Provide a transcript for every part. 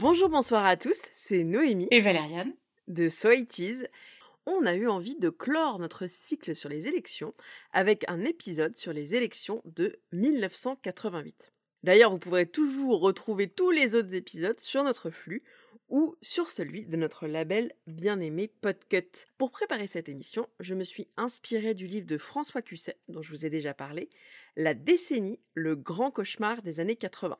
Bonjour, bonsoir à tous, c'est Noémie Et Valériane de So It Is. On a eu envie de clore notre cycle sur les élections avec un épisode sur les élections de 1988. D'ailleurs, vous pourrez toujours retrouver tous les autres épisodes sur notre flux ou sur celui de notre label bien-aimé Podcut. Pour préparer cette émission, je me suis inspirée du livre de François Cusset, dont je vous ai déjà parlé, La décennie, le grand cauchemar des années 80.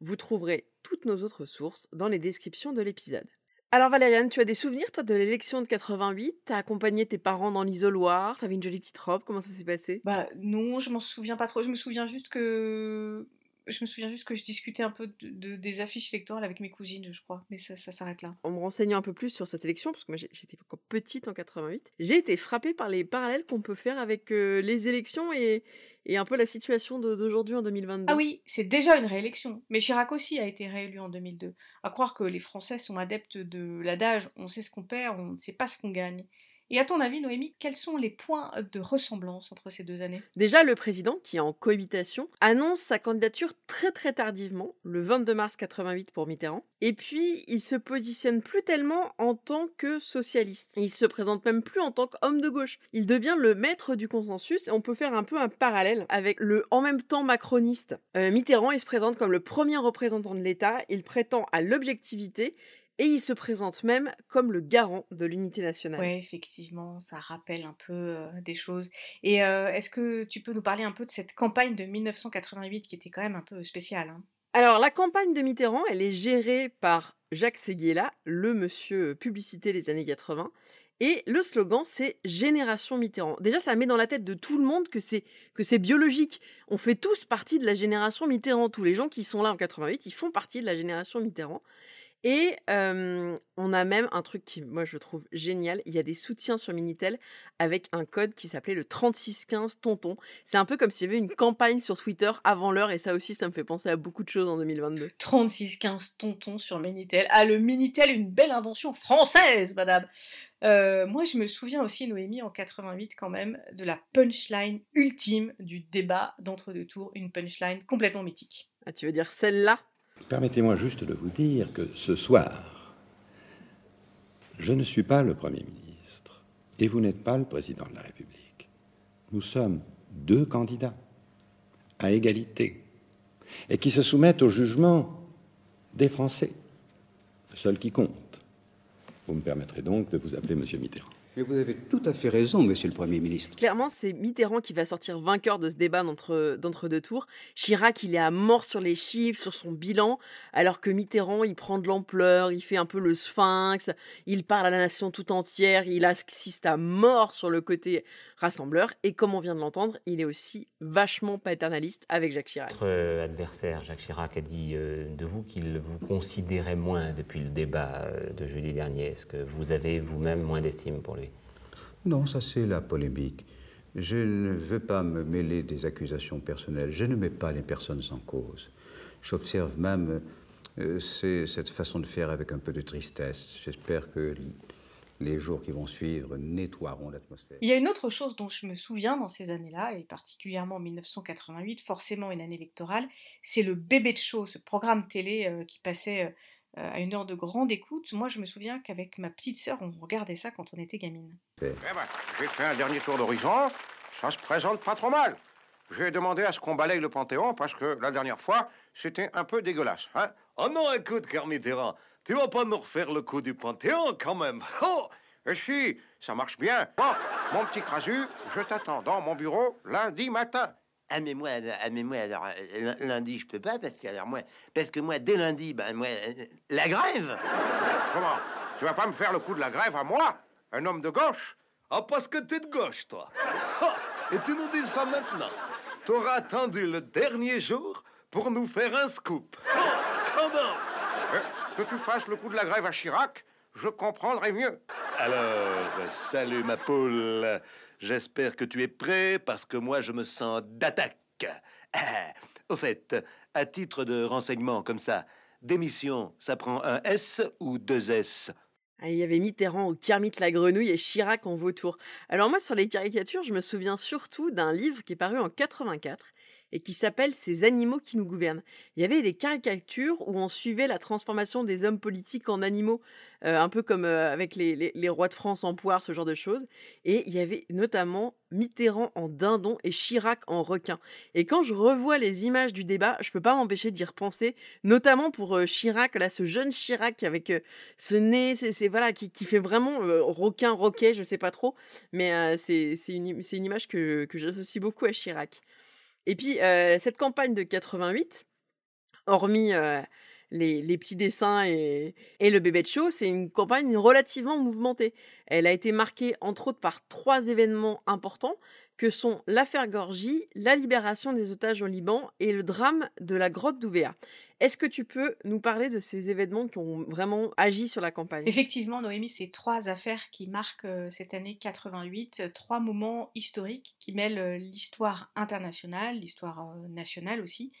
Vous trouverez toutes nos autres sources dans les descriptions de l'épisode. Alors Valériane, tu as des souvenirs toi de l'élection de 88 T'as accompagné tes parents dans l'isoloir? T'avais une jolie petite robe? Comment ça s'est passé? Bah non, je m'en souviens pas trop. Je me souviens juste que je me souviens juste que je discutais un peu de, des affiches électorales avec mes cousines, je crois. Mais ça, ça s'arrête là. En me renseignant un peu plus sur cette élection, parce que moi j'étais encore petite en 88, j'ai été frappée par les parallèles qu'on peut faire avec euh, les élections et, et un peu la situation d'aujourd'hui en 2022. Ah oui, c'est déjà une réélection. Mais Chirac aussi a été réélu en 2002. À croire que les Français sont adeptes de l'adage on sait ce qu'on perd, on ne sait pas ce qu'on gagne. Et à ton avis, Noémie, quels sont les points de ressemblance entre ces deux années? Déjà, le président, qui est en cohabitation, annonce sa candidature très très tardivement, le 22 mars 88 pour Mitterrand. Et puis, il se positionne plus tellement en tant que socialiste. Il se présente même plus en tant qu'homme de gauche. Il devient le maître du consensus et on peut faire un peu un parallèle avec le en même temps macroniste. Euh, Mitterrand, il se présente comme le premier représentant de l'État. Il prétend à l'objectivité et il se présente même comme le garant de l'unité nationale. Oui, effectivement, ça rappelle un peu euh, des choses. Et euh, est-ce que tu peux nous parler un peu de cette campagne de 1988 qui était quand même un peu spéciale hein? Alors, la campagne de Mitterrand, elle est gérée par Jacques Séguéla, le monsieur publicité des années 80. Et le slogan, c'est Génération Mitterrand. Déjà, ça met dans la tête de tout le monde que c'est que c'est biologique. On fait tous partie de la génération Mitterrand. Tous les gens qui sont là en 88, ils font partie de la génération Mitterrand. Et on a même un truc qui, moi, je trouve génial. Il y a des soutiens sur Minitel avec un code qui s'appelait le 3615 tonton. C'est un peu comme s'il y avait une campagne sur Twitter avant l'heure et ça aussi, ça me fait penser à beaucoup de choses en 2022. 3615 tonton sur Minitel. Ah, le Minitel, une belle invention française, madame. moi, je me souviens aussi, Noémie, en 88 quand même, de la punchline ultime du débat d'entre-deux tours, une punchline complètement mythique. Ah, tu veux dire celle-là? Permettez-moi juste de vous dire que ce soir, je ne suis pas le Premier ministre et vous n'êtes pas le Président de la République. Nous sommes deux candidats à égalité et qui se soumettent au jugement des Français, seul qui compte. Vous me permettrez donc de vous appeler Monsieur Mitterrand. Mais vous avez tout à fait raison, monsieur le Premier ministre. Clairement, c'est Mitterrand qui va sortir vainqueur de ce débat d'entre deux tours. Chirac, il est à mort sur les chiffres, sur son bilan, alors que Mitterrand, il prend de l'ampleur, il fait un peu le sphinx, il parle à la nation tout entière, il assiste à mort sur le côté rassembleur. Et comme on vient de l'entendre, il est aussi vachement paternaliste avec Jacques Chirac. Votre adversaire, Jacques Chirac, a dit euh, de vous qu'il vous considérait moins depuis le débat euh, de jeudi dernier. Est-ce que vous avez vous-même moins d'estime pour lui? Non, ça c'est la polémique. Je ne veux pas me mêler des accusations personnelles. Je ne mets pas les personnes en cause. J'observe même euh, cette façon de faire avec un peu de tristesse. J'espère que les jours qui vont suivre nettoieront l'atmosphère. Il y a une autre chose dont je me souviens dans ces années-là, et particulièrement en 1988, forcément une année électorale, c'est le bébé de show, ce programme télé euh, qui passait euh, à une heure de grande écoute. Moi, je me souviens qu'avec ma petite sœur, on regardait ça quand on était gamine. Eh ben, j'ai fait un dernier tour d'horizon. Ça se présente pas trop mal. J'ai demandé à ce qu'on balaye le Panthéon parce que la dernière fois, c'était un peu dégueulasse. Hein oh non, écoute, Carmitterrand, tu vas pas nous refaire le coup du Panthéon quand même. Oh Et si, ça marche bien. Bon, mon petit crasu, je t'attends dans mon bureau lundi matin. Ah mais moi, ah, mais moi alors euh, lundi je peux pas parce que alors moi parce que moi dès lundi ben moi euh, la grève. Comment? Tu vas pas me faire le coup de la grève à moi, un homme de gauche? Ah parce que t'es de gauche toi. Et tu nous dis ça maintenant. T'auras attendu le dernier jour pour nous faire un scoop. Oh, scandale Que tu fasses le coup de la grève à Chirac, je comprendrai mieux. Alors, salut ma poule. J'espère que tu es prêt parce que moi je me sens d'attaque. au fait, à titre de renseignement comme ça, démission, ça prend un S ou deux S? Ah, il y avait Mitterrand au Kermit la grenouille et Chirac en vautour. Alors moi, sur les caricatures, je me souviens surtout d'un livre qui est paru en 84 et qui s'appelle Ces animaux qui nous gouvernent. Il y avait des caricatures où on suivait la transformation des hommes politiques en animaux, euh, un peu comme euh, avec les, rois de France en poire, ce genre de choses. Et il y avait notamment Mitterrand en dindon et Chirac en requin. Et quand je revois les images du débat, je peux pas m'empêcher d'y repenser, notamment pour euh, Chirac, là, ce jeune Chirac avec ce nez, c'est voilà, qui, fait vraiment requin, roquet, je sais pas trop, mais c'est une, image que j'associe beaucoup à Chirac. Et puis, cette campagne de 88, hormis les, petits dessins et, et le bébé de show, c'est une campagne relativement mouvementée. Elle a été marquée, entre autres, par trois événements importants que sont l'affaire Gorgie, la libération des otages au Liban et le drame de la grotte d'Ouvéa. Est-ce que tu peux nous parler de ces événements qui ont vraiment agi sur la campagne? Effectivement, Noémie, c'est trois affaires qui marquent euh, cette année 88, euh, trois moments historiques qui mêlent euh, l'histoire internationale, l'histoire nationale aussi,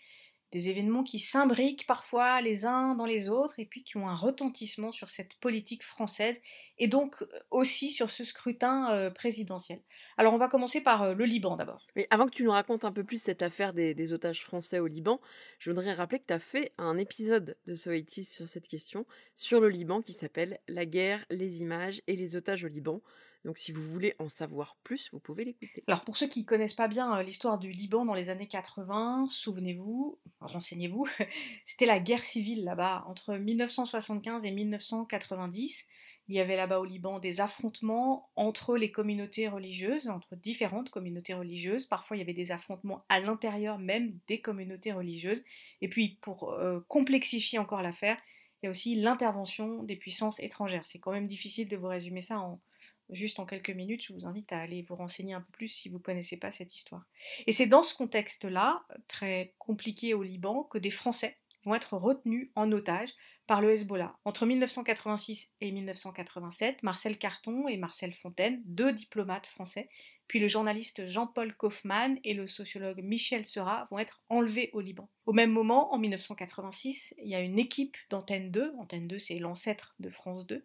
des événements qui s'imbriquent parfois les uns dans les autres et puis qui ont un retentissement sur cette politique française et donc euh, aussi sur ce scrutin euh, présidentiel. Alors on va commencer par euh, le Liban d'abord. Mais avant que tu nous racontes un peu plus cette affaire des, des otages français au Liban, je voudrais rappeler que tu as fait un épisode de Soitis sur cette question, sur le Liban, qui s'appelle La guerre, les images et les otages au Liban. Donc si vous voulez en savoir plus, vous pouvez l'écouter. Alors pour ceux qui ne connaissent pas bien euh, l'histoire du Liban dans les années 80, souvenez-vous, renseignez-vous, c'était la guerre civile là-bas entre 1975 et 1990. Il y avait là-bas au Liban des affrontements entre les communautés religieuses, entre différentes communautés religieuses. Parfois il y avait des affrontements à l'intérieur même des communautés religieuses. Et puis pour euh, complexifier encore l'affaire, il y a aussi l'intervention des puissances étrangères. C'est quand même difficile de vous résumer ça en, juste en quelques minutes, je vous invite à aller vous renseigner un peu plus si vous ne connaissez pas cette histoire. Et c'est dans ce contexte-là, très compliqué au Liban, que des Français vont être retenus en otage par le Hezbollah. Entre 1986 et 1987, Marcel Carton et Marcel Fontaine, deux diplomates français, puis le journaliste Jean-Paul Kaufmann et le sociologue Michel Seurat vont être enlevés au Liban. Au même moment, en 1986, il y a une équipe d'Antenne 2, Antenne 2 c'est l'ancêtre de France 2,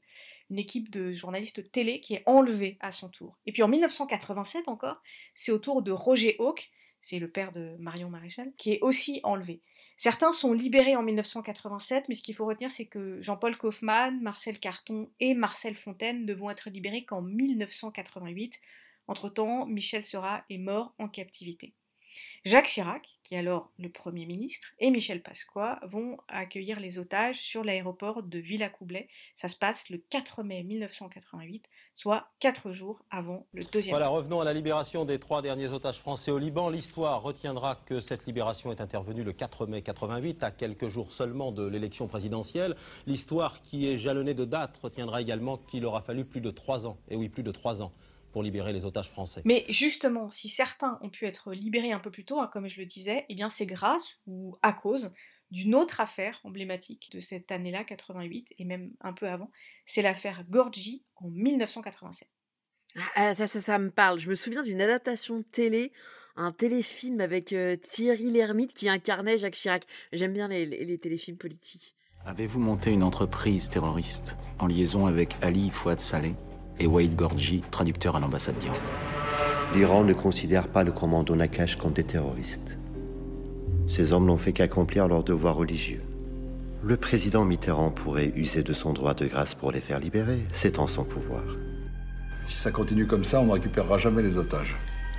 une équipe de journalistes télé qui est enlevée à son tour. Et puis en 1987 encore, c'est au tour de Roger Hawke, c'est le père de Marion Maréchal, qui est aussi enlevé. Certains sont libérés en 1987, mais ce qu'il faut retenir, c'est que Jean-Paul Kaufmann, Marcel Carton et Marcel Fontaine ne vont être libérés qu'en 1988. Entre-temps, Michel Seurat est mort en captivité. Jacques Chirac, qui est alors le Premier ministre, et Michel Pasqua vont accueillir les otages sur l'aéroport de Villacoublay. Ça se passe le 4 mai 1988, soit quatre jours avant le deuxième. Voilà, revenons à la libération des trois derniers otages français au Liban. L'histoire retiendra que cette libération est intervenue le 4 mai 88, à quelques jours seulement de l'élection présidentielle. L'histoire qui est jalonnée de dates retiendra également qu'il aura fallu plus de trois ans, et oui, plus de trois ans, pour libérer les otages français. Mais justement, si certains ont pu être libérés un peu plus tôt, hein, comme je le disais, eh bien c'est grâce ou à cause d'une autre affaire emblématique de cette année-là, 88, et même un peu avant, c'est l'affaire Gorgi en 1987. Ah, ça, ça, ça me parle. Je me souviens d'une adaptation télé, un téléfilm avec euh, Thierry Lhermitte qui incarnait Jacques Chirac. J'aime bien les, les, les téléfilms politiques. Avez-vous monté une entreprise terroriste en liaison avec Ali Fouad Saleh? Et Waïd Gorgi, traducteur à l'ambassade d'Iran L'Iran ne considère pas le commando Nakash comme des terroristes. Ces hommes n'ont fait qu'accomplir leur devoir religieux. Le président Mitterrand pourrait user de son droit de grâce pour les faire libérer, c'est en son pouvoir. Si ça continue comme ça, on ne récupérera jamais les otages.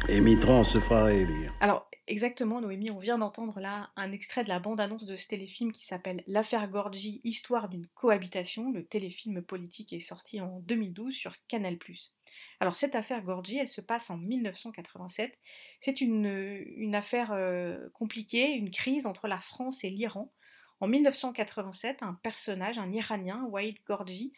Et Mitterrand se fera élire. Alors, exactement, Noémie, on vient d'entendre là un extrait de la bande-annonce de ce téléfilm qui s'appelle L'affaire Gorgi, histoire d'une cohabitation. Le téléfilm politique est sorti en 2012 sur Canal+. Alors, cette affaire Gorgi, elle se passe en 1987. C'est une, une affaire euh, compliquée, une crise entre la France et l'Iran. En 1987, un personnage, un Iranien, Waïd Gorgi,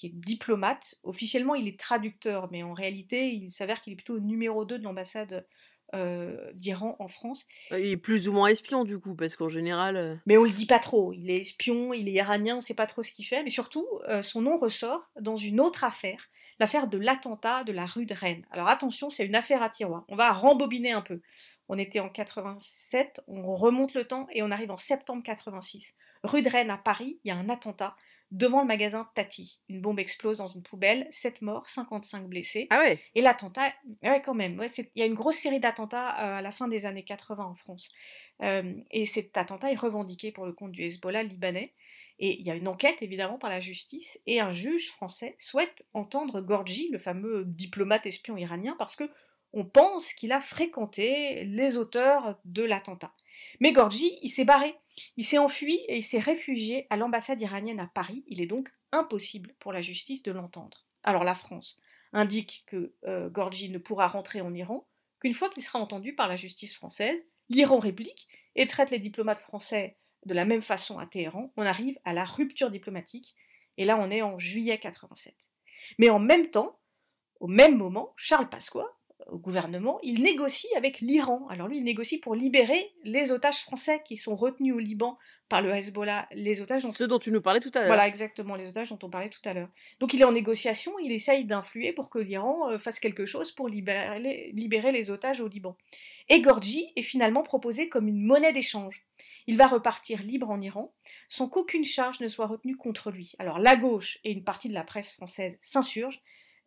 qui est diplomate, officiellement il est traducteur, mais en réalité il s'avère qu'il est plutôt numéro 2 de l'ambassade euh, d'Iran en France. Il est plus ou moins espion du coup, parce qu'en général... euh, Mais on le dit pas trop, il est espion, il est iranien, on sait pas trop ce qu'il fait, mais surtout euh, son nom ressort dans une autre affaire, l'affaire de l'attentat de la rue de Rennes. Alors attention, c'est une affaire à tiroir, on va rembobiner un peu. On était en 87, on remonte le temps et on arrive en septembre 86. Rue de Rennes à Paris, il y a un attentat devant le magasin Tati. Une bombe explose dans une poubelle, 7 morts, 55 blessés. Ah ouais Et l'attentat, ouais, quand même, ouais, il y a une grosse série d'attentats euh, à la fin des années 80 en France. Euh, et cet attentat est revendiqué pour le compte du Hezbollah libanais. Et il y a une enquête évidemment par la justice et un juge français souhaite entendre Gorgi, le fameux diplomate espion iranien, parce que on pense qu'il a fréquenté les auteurs de l'attentat. Mais Gorgi, il s'est barré, il s'est enfui et il s'est réfugié à l'ambassade iranienne à Paris. Il est donc impossible pour la justice de l'entendre. Alors la France indique que euh, Gorgi ne pourra rentrer en Iran qu'une fois qu'il sera entendu par la justice française. L'Iran réplique et traite les diplomates français de la même façon à Téhéran. On arrive à la rupture diplomatique et là on est en juillet 87. Mais en même temps, au même moment, Charles Pasqua, au gouvernement, il négocie avec l'Iran. Alors lui, il négocie pour libérer les otages français qui sont retenus au Liban par le Hezbollah, les otages dont... Ceux dont tu nous parlais tout à l'heure. Voilà, exactement, les otages dont on parlait tout à l'heure. Donc il est en négociation, il essaye d'influer pour que l'Iran euh, fasse quelque chose pour libérer libérer les otages au Liban. Et Gorgi est finalement proposé comme une monnaie d'échange. Il va repartir libre en Iran sans qu'aucune charge ne soit retenue contre lui. Alors la gauche et une partie de la presse française s'insurgent,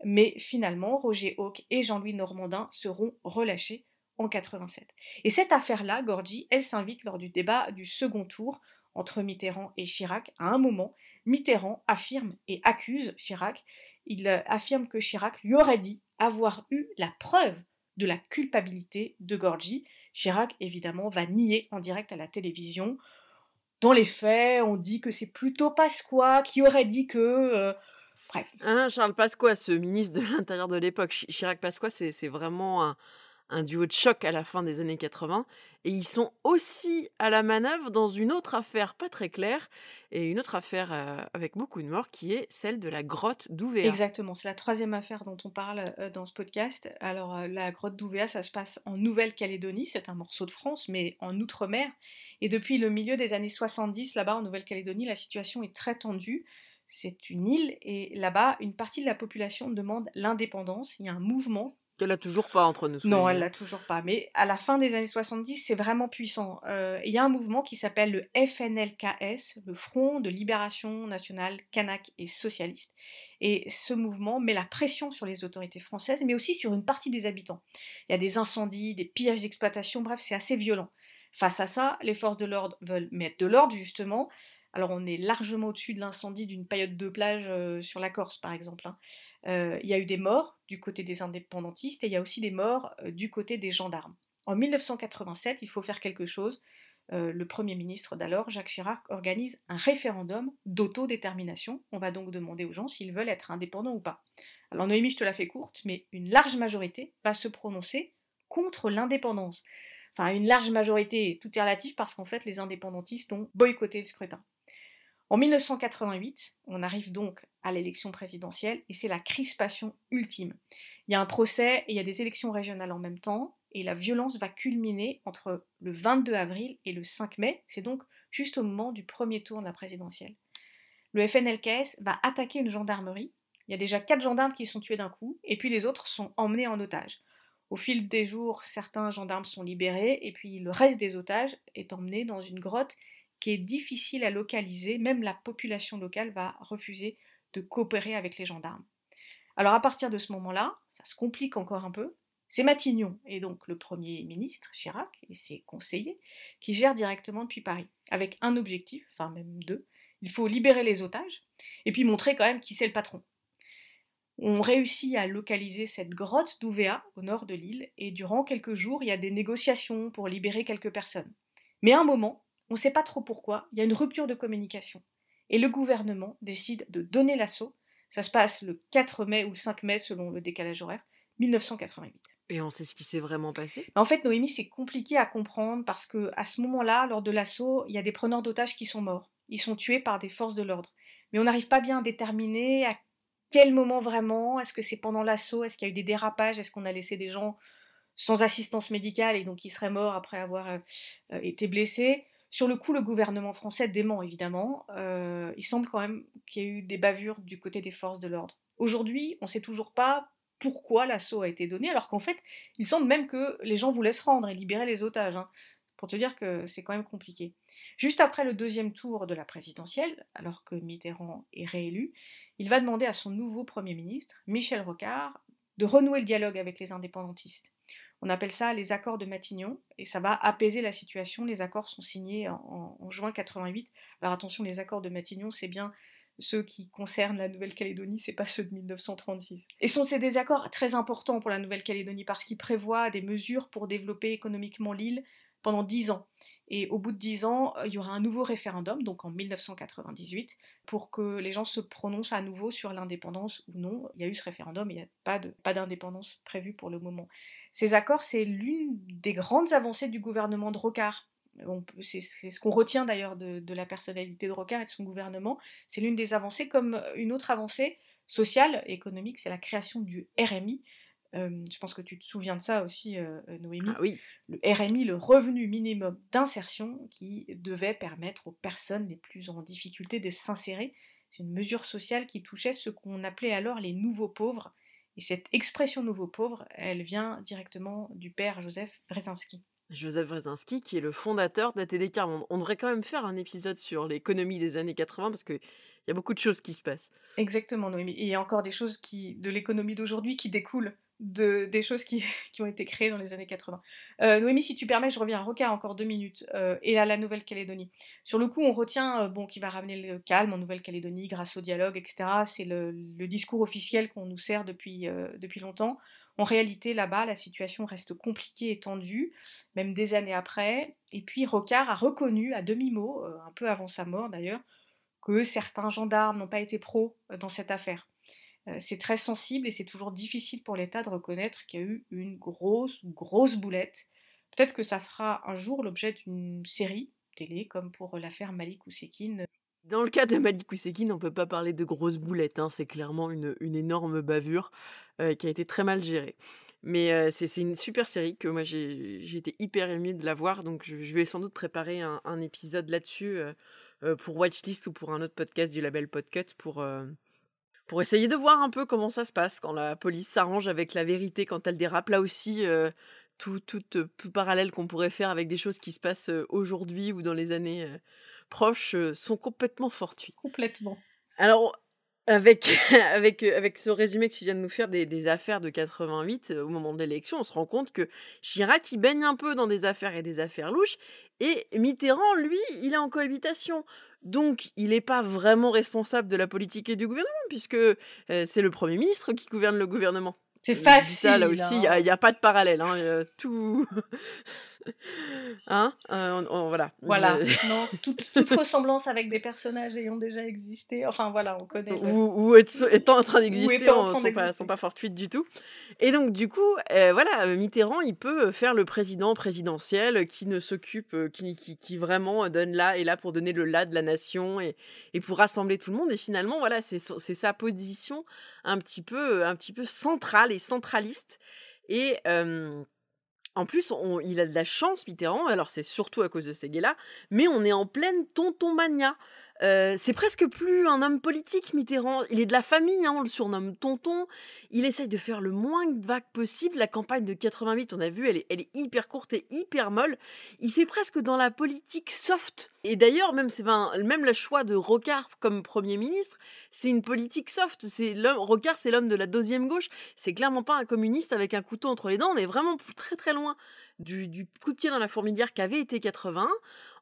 mais finalement Roger Hawke et Jean-Louis Normandin seront relâchés en 87. Et cette affaire-là, Gorgi, elle s'invite lors du débat du second tour entre Mitterrand et Chirac. À un moment, Mitterrand affirme et accuse Chirac. Il euh, affirme que Chirac lui aurait dit avoir eu la preuve de la culpabilité de Gorgi. Chirac, évidemment, va nier en direct à la télévision. Dans les faits, on dit que c'est plutôt Pasqua qui aurait dit que... euh, Bref. Hein, Charles Pasqua, ce ministre de l'Intérieur de l'époque, Chi- Chirac-Pasqua, c'est c'est vraiment un, un duo de choc à la fin des années 80. Et ils sont aussi à la manœuvre dans une autre affaire pas très claire, et une autre affaire euh, avec beaucoup de morts, qui est celle de la grotte d'Ouvéa. Exactement, c'est la troisième affaire dont on parle euh, dans ce podcast. Alors, euh, la grotte d'Ouvéa, ça se passe en Nouvelle-Calédonie, c'est un morceau de France, mais en Outre-mer. Et depuis le milieu des années 70, là-bas, en Nouvelle-Calédonie, la situation est très tendue. C'est une île, et là-bas, une partie de la population demande l'indépendance. Il y a un mouvement Qu'elle a toujours pas entre nous. non, elle l'a toujours pas. Mais à la fin des années 70, c'est vraiment puissant. Euh, Il y a un mouvement qui s'appelle le FNLKS, le Front de Libération Nationale Kanak et Socialiste. Et ce mouvement met la pression sur les autorités françaises, mais aussi sur une partie des habitants. Il y a des incendies, des pillages d'exploitation, bref, c'est assez violent. Face à ça, les forces de l'ordre veulent mettre de l'ordre, justement. Alors on est largement au-dessus de l'incendie d'une paillote de plage euh, sur la Corse, par exemple. hein. Euh, il y a eu des morts du côté des indépendantistes et il y a aussi des morts euh, du côté des gendarmes. En 1987, il faut faire quelque chose. Le Premier ministre d'alors, Jacques Chirac, organise un référendum d'autodétermination. On va donc demander aux gens s'ils veulent être indépendants ou pas. Alors Noémie, je te la fais courte, mais une large majorité va se prononcer contre l'indépendance. Enfin, une large majorité, tout est relatif parce qu'en fait, les indépendantistes ont boycotté le scrutin. En 1988, on arrive donc à l'élection présidentielle et c'est la crispation ultime. Il y a un procès et il y a des élections régionales en même temps et la violence va culminer entre le 22 avril et le 5 mai. C'est donc juste au moment du premier tour de la présidentielle. Le FNLKS va attaquer une gendarmerie. Il y a déjà quatre gendarmes qui sont tués d'un coup et puis les autres sont emmenés en otage. Au fil des jours, certains gendarmes sont libérés et puis le reste des otages est emmené dans une grotte qui est difficile à localiser. Même la population locale va refuser de coopérer avec les gendarmes. Alors à partir de ce moment-là, ça se complique encore un peu. C'est Matignon et donc le Premier ministre Chirac et ses conseillers qui gèrent directement depuis Paris, avec un objectif, enfin même deux. Il faut libérer les otages et puis montrer quand même qui c'est le patron. On réussit à localiser cette grotte d'Ouvéa au nord de l'île et durant quelques jours, il y a des négociations pour libérer quelques personnes. Mais à un moment, on ne sait pas trop pourquoi, il y a une rupture de communication et le gouvernement décide de donner l'assaut. Ça se passe le 4 mai ou 5 mai selon le décalage horaire, 1988. Et on sait ce qui s'est vraiment passé? En fait, Noémie, c'est compliqué à comprendre parce que à ce moment-là, lors de l'assaut, il y a des preneurs d'otages qui sont morts. Ils sont tués par des forces de l'ordre. Mais on n'arrive pas bien à déterminer à quel moment vraiment. Est-ce que c'est pendant l'assaut? Est-ce qu'il y a eu des dérapages? Est-ce qu'on a laissé des gens sans assistance médicale et donc ils seraient morts après avoir euh, euh, été blessés? Sur le coup, le gouvernement français dément évidemment. Euh, il semble quand même qu'il y a eu des bavures du côté des forces de l'ordre. Aujourd'hui, on ne sait toujours pas pourquoi l'assaut a été donné, alors qu'en fait, il semble même que les gens voulaient se rendre et libérer les otages. hein. pour te dire que c'est quand même compliqué. Juste après le deuxième tour de la présidentielle, alors que Mitterrand est réélu, il va demander à son nouveau Premier ministre, Michel Rocard, de renouer le dialogue avec les indépendantistes. On appelle ça les accords de Matignon, et ça va apaiser la situation. Les accords sont signés en, juin 88. Alors attention, les accords de Matignon, c'est bien ceux qui concernent la Nouvelle-Calédonie, c'est pas ceux de 1936. Et sont ces désaccords très importants pour la Nouvelle-Calédonie parce qu'ils prévoient des mesures pour développer économiquement l'île pendant dix ans. Et au bout de dix ans, il y aura un nouveau référendum, donc en 1998, pour que les gens se prononcent à nouveau sur l'indépendance ou non. Il y a eu ce référendum, il n'y a pas d'indépendance prévue pour le moment. Ces accords, c'est l'une des grandes avancées du gouvernement de Rocard c'est ce qu'on retient d'ailleurs de, la personnalité de Rocard et de son gouvernement. C'est l'une des avancées, comme une autre avancée sociale et économique, c'est la création du RMI. Euh, je pense que tu te souviens de ça aussi, euh, Noémie. Ah oui. Le RMI, le revenu minimum d'insertion, qui devait permettre aux personnes les plus en difficulté de s'insérer. C'est une mesure sociale qui touchait ce qu'on appelait alors les nouveaux pauvres. Et cette expression nouveau pauvre, elle vient directement du père Joseph Brzezinski. Joseph Brzezinski, qui est le fondateur d'ATD Carmonde. On devrait quand même faire un épisode sur l'économie des années 80 parce qu'il y a beaucoup de choses qui se passent. Exactement, Noémie. Et il y a encore des choses qui, de l'économie d'aujourd'hui qui découlent de, des choses qui, ont été créées dans les années 80. Euh, Noémie, si tu permets, je reviens à Rocard encore deux minutes euh, et à la Nouvelle-Calédonie. Sur le coup, on retient euh, bon, qu'il va ramener le calme en Nouvelle-Calédonie grâce au dialogue, etc. C'est le, discours officiel qu'on nous sert depuis, depuis longtemps. En réalité, là-bas, la situation reste compliquée et tendue, même des années après. Et puis Rocard a reconnu, à demi-mot, euh, un peu avant sa mort d'ailleurs, que certains gendarmes n'ont pas été pros euh, dans cette affaire. Euh, c'est très sensible et c'est toujours difficile pour l'État de reconnaître qu'il y a eu une grosse, grosse boulette. Peut-être que ça fera un jour l'objet d'une série télé, comme pour l'affaire Malik Oussekine. Dans le cas de Malik Oussekine, on ne peut pas parler de grosses boulettes, hein, c'est clairement une, une, énorme bavure qui a été très mal gérée. Mais c'est une super série que moi j'ai été hyper émue de la voir, donc je, vais sans doute préparer un, un épisode là-dessus pour Watchlist ou pour un autre podcast du label Podcut pour, pour essayer de voir un peu comment ça se passe quand la police s'arrange avec la vérité, quand elle dérape. Là aussi, tout, tout, tout, parallèle qu'on pourrait faire avec des choses qui se passent aujourd'hui ou dans les années proches sont complètement fortuits. Complètement. Alors, avec, avec, avec ce résumé que tu viens de nous faire des, affaires de 88 au moment de l'élection, on se rend compte que Chirac, il baigne un peu dans des affaires et des affaires louches, et Mitterrand, lui, il est en cohabitation. Donc, il n'est pas vraiment responsable de la politique et du gouvernement, puisque c'est le Premier ministre qui gouverne le gouvernement. C'est facile. Ça, là aussi, il n'y a, a, pas de parallèle. Hein, tout. hein euh, Voilà. Voilà. non, toute, toute, ressemblance avec des personnages ayant déjà existé. Enfin, voilà, on connaît. Ou, ou étant en train d'exister, ne sont, pas, sont pas fortuites du tout. Et donc, du coup, euh, voilà, Mitterrand, il peut faire le président présidentiel qui ne s'occupe, euh, qui, qui, qui, vraiment donne là et là pour donner le là de la nation et, et pour rassembler tout le monde. Et finalement, voilà, c'est sa position un petit peu, un petit peu centrale centraliste. Et. En plus, on, il a de la chance, Mitterrand, alors c'est surtout à cause de ces gays-là, mais on est en pleine tonton-mania. Euh, c'est presque plus un homme politique, Mitterrand. Il est de la famille, hein, on le surnomme tonton. Il essaye de faire le moins de vagues possible. La campagne de 88, on a vu, elle est, hyper courte et hyper molle. Il fait presque dans la politique soft. Et d'ailleurs, même, le choix de Rocard comme Premier ministre, c'est une politique soft. Rocard, c'est l'homme de la deuxième gauche. C'est clairement pas un communiste avec un couteau entre les dents. On est vraiment très très loin du, du coup de pied dans la fourmilière qu'avait été 81.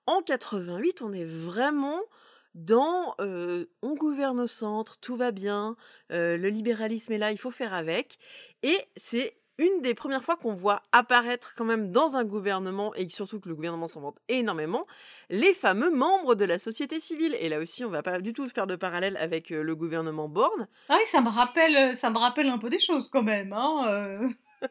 En 88, on est vraiment dans on gouverne au centre, tout va bien, le libéralisme est là, il faut faire avec. Et c'est une des premières fois qu'on voit apparaître quand même dans un gouvernement, et surtout que le gouvernement s'en vante énormément, les fameux membres de la société civile. Et là aussi, on va pas du tout faire de parallèle avec le gouvernement Borne. Ah oui, ça me rappelle, ça me rappelle un peu des choses quand même. Hein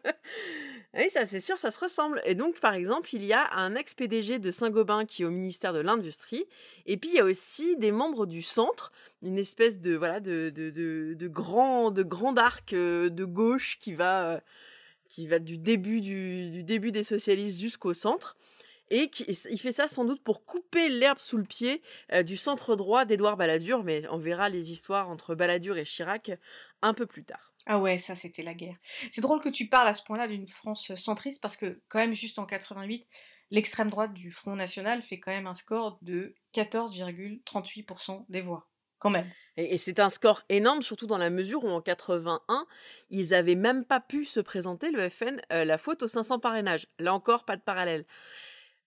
oui, ça c'est sûr, ça se ressemble. Et donc, par exemple, il y a un ex-PDG de Saint-Gobain qui est au ministère de l'Industrie. Et puis, il y a aussi des membres du centre, une espèce de, voilà, de, de, de, grand, de grand arc de gauche qui va, qui va du, début, du, début des socialistes jusqu'au centre. Et qui, il fait ça sans doute pour couper l'herbe sous le pied du centre droit d'Édouard Balladur, mais on verra les histoires entre Balladur et Chirac un peu plus tard. Ah ouais, ça c'était la guerre. C'est drôle que tu parles à ce point-là d'une France centriste parce que quand même juste en 88, l'extrême droite du Front National fait quand même un score de 14,38% des voix. Quand même. Et, c'est un score énorme, surtout dans la mesure où en 81, ils avaient même pas pu se présenter, le FN, euh, la faute aux 500 parrainages. Là encore, pas de parallèle.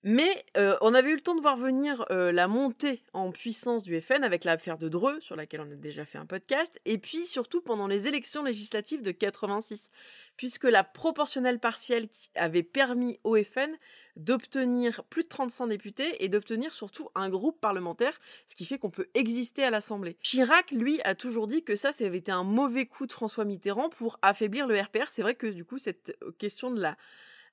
Mais euh, on avait eu le temps de voir venir euh, la montée en puissance du FN avec l'affaire de Dreux, sur laquelle on a déjà fait un podcast, et puis surtout pendant les élections législatives de 86, puisque la proportionnelle partielle qui avait permis au FN d'obtenir plus de 35 députés et d'obtenir surtout un groupe parlementaire, ce qui fait qu'on peut exister à l'Assemblée. Chirac, lui, a toujours dit que ça, ça avait été un mauvais coup de François Mitterrand pour affaiblir le RPR. C'est vrai que du coup, cette question de la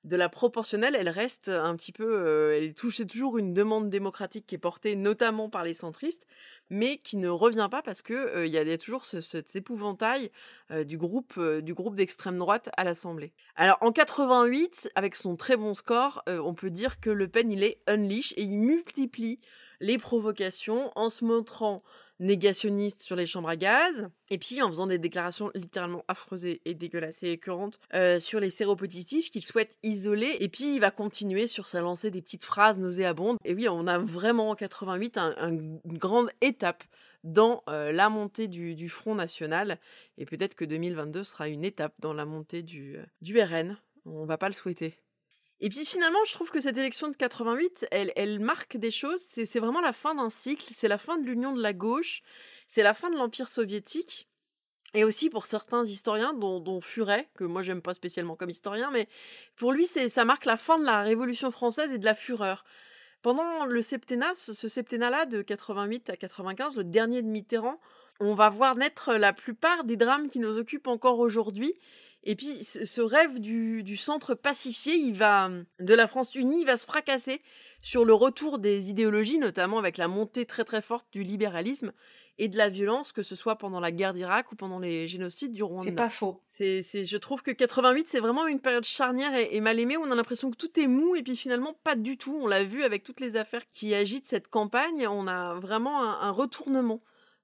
de la proportionnelle, elle reste un petit peu, euh, elle touche toujours une demande démocratique qui est portée notamment par les centristes, mais qui ne revient pas parce que euh, il y, a toujours cet épouvantail euh, du groupe du groupe d'extrême droite à l'Assemblée. Alors en 88, avec son très bon score, on peut dire que Le Pen il est unleash et il multiplie les provocations en se montrant négationniste sur les chambres à gaz, et puis en faisant des déclarations littéralement affreuses et dégueulasses et écœurantes euh, sur les séropositifs qu'il souhaite isoler, et puis il va continuer sur sa lancée des petites phrases nauséabondes. Et oui, on a vraiment en 88 une grande étape dans euh, la montée du, Front National, et peut-être que 2022 sera une étape dans la montée du, euh, du RN. On va pas le souhaiter. Et puis finalement, je trouve que cette élection de 88, elle, elle marque des choses. C'est vraiment la fin d'un cycle, c'est la fin de l'union de la gauche, c'est la fin de l'Empire soviétique. Et aussi pour certains historiens, dont, Furet, que moi j'aime pas spécialement comme historien, mais pour lui, ça marque la fin de la Révolution française et de la fureur. Pendant le septennat, ce septennat-là de 88 à 95, le dernier de Mitterrand, on va voir naître la plupart des drames qui nous occupent encore aujourd'hui et puis ce rêve du, centre pacifié, il va de la France unie, il va se fracasser sur le retour des idéologies, notamment avec la montée très très forte du libéralisme et de la violence, que ce soit pendant la guerre d'Irak ou pendant les génocides du Rwanda. C'est pas faux. C'est, je trouve que 88, c'est vraiment une période charnière et, et mal aimée où on a l'impression que tout est mou et puis finalement pas du tout. On l'a vu avec toutes les affaires qui agitent cette campagne. On a vraiment un retournement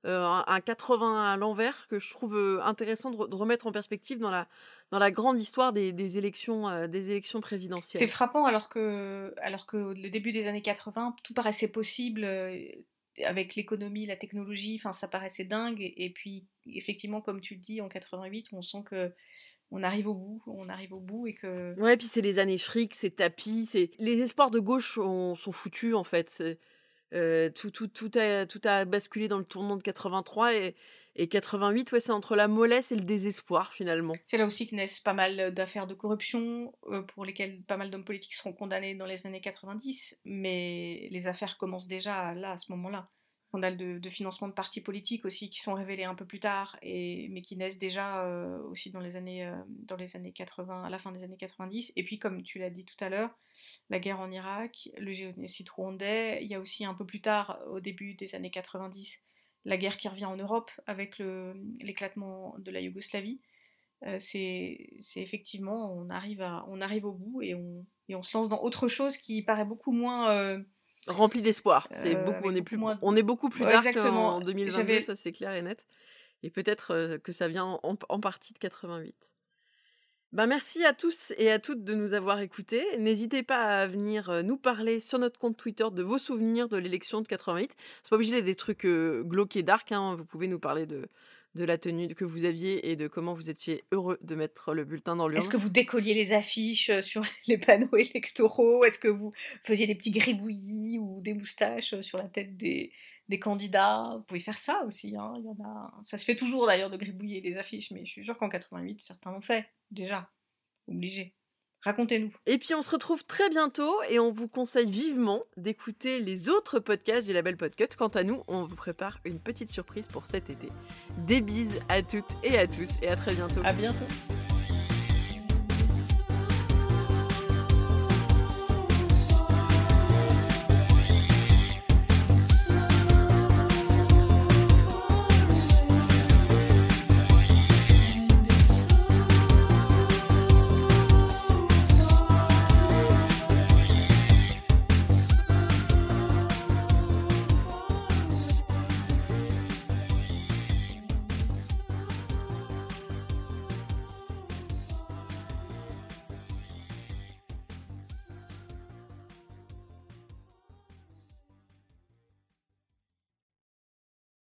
euh, un 80 à l'envers que je trouve euh, intéressant de, remettre en perspective dans la, dans la grande histoire des, élections, euh, des élections présidentielles. C'est frappant alors que, alors que le début des années 80, tout paraissait possible avec l'économie, la technologie, enfin ça paraissait dingue. Et, puis effectivement, comme tu le dis, en 88, on sent que on arrive au bout, on arrive au bout et que. Ouais, puis c'est les années fric, c'est tapis, c'est les espoirs de gauche sont foutus en fait tout, tout, tout, a, basculé dans le tournant de 83 et, et 88, ouais, c'est entre la mollesse et le désespoir finalement. C'est là aussi que naissent pas mal d'affaires de corruption pour lesquelles pas mal d'hommes politiques seront condamnés dans les années 90, mais les affaires commencent déjà là, à ce moment-là scandales de, financement de partis politiques aussi qui sont révélés un peu plus tard, et, mais qui naissent déjà euh, aussi dans les, années, euh, dans les années 80, à la fin des années 90. Et puis, comme tu l'as dit tout à l'heure, la guerre en Irak, le génocide rwandais, il y a aussi un peu plus tard, au début des années 90, la guerre qui revient en Europe avec l'éclatement de la Yougoslavie. Euh, c'est effectivement, on arrive, à, on arrive au bout et on, et on se lance dans autre chose qui paraît beaucoup moins rempli d'espoir. C'est euh, beaucoup, on est plus, on est beaucoup plus dark en 2022, ça c'est clair et net. Et peut-être euh, que ça vient en, partie de 88. Ben merci à tous et à toutes de nous avoir écoutés. N'hésitez pas à venir euh, nous parler sur notre compte Twitter de vos souvenirs de l'élection de 88. C'est pas obligé d'être des trucs glauques et dark. Hein. Vous pouvez nous parler de, de la tenue que vous aviez et de comment vous étiez heureux de mettre le bulletin dans l'urne. Est-ce que vous décolliez les affiches euh, sur les panneaux électoraux? Est-ce que vous faisiez des petits gribouillis ou des moustaches euh, sur la tête des, des candidats? Vous pouvez faire ça aussi. Hein. Il y en a... Ça se fait toujours d'ailleurs de gribouiller les affiches, mais je suis sûre qu'en 88, certains l'ont fait déjà. Obligé. Racontez-nous. Et puis on se retrouve très bientôt et on vous conseille vivement d'écouter les autres podcasts du label Podcut. Quant à nous, on vous prépare une petite surprise pour cet été. Des bises à toutes et à tous et à très bientôt. À bientôt.